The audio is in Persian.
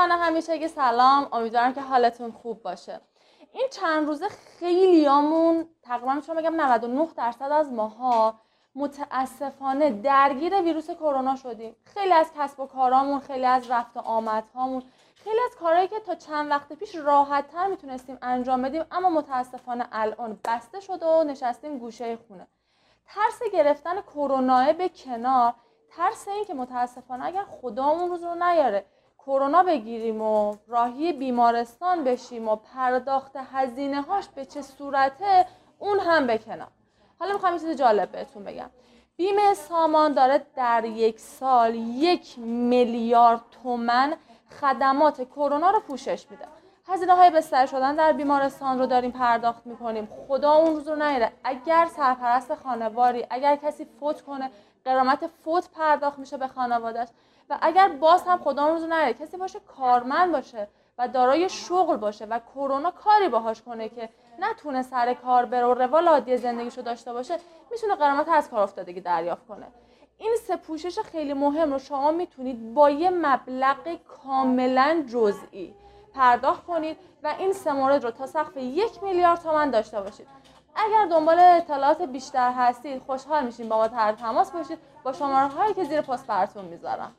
همه همیشه سلام امیدوارم که حالتون خوب باشه. این چند روزه خیلیامون تقریبا می‌تونم بگم 99 درصد از ماها متاسفانه درگیر ویروس کرونا شدیم. خیلی از کسب و کارامون خیلی از رفت و آمدهامون خیلی از کارهایی که تا چند وقت پیش راحت تر می‌تونستیم انجام بدیم اما متاسفانه الان بسته شده و نشستیم گوشه خونه. ترس گرفتن کرونا به کنار ترس این که متاسفانه اگر خدامون روز رو نیاره. کرونا بگیریم و راهی بیمارستان بشیم و پرداخت هزینه هاش به چه صورته اون هم بکنم حالا می‌خوام چیز جالب بهتون بگم. بیمه سامان داره در یک سال یک میلیارد تومن خدمات کرونا رو پوشش میده. هزینه های بستر شدن در بیمارستان رو داریم پرداخت می‌کنیم. خدا اون روز رو نیره اگر سرپرست خانواری اگر کسی فوت کنه قرامت فوت پرداخت میشه به خانوادهش و اگر باز هم خدا روز نره کسی باشه کارمند باشه و دارای شغل باشه و کرونا کاری باهاش کنه که نتونه سر کار بره و روال عادی زندگیشو داشته باشه می‌تونه قرامت از کار افتادگی دریافت کنه. این سه پوشش خیلی مهم رو شما می‌تونید با یه مبلغ کاملا جزئی پرداخت کنید و این سه مورد رو تا سقف یک میلیارد تومن داشته باشید. اگر دنبال اطلاعات بیشتر هستید خوشحال میشیم با ما تماس باشید. با شماره هایی که زیر پست براتون می‌ذارم.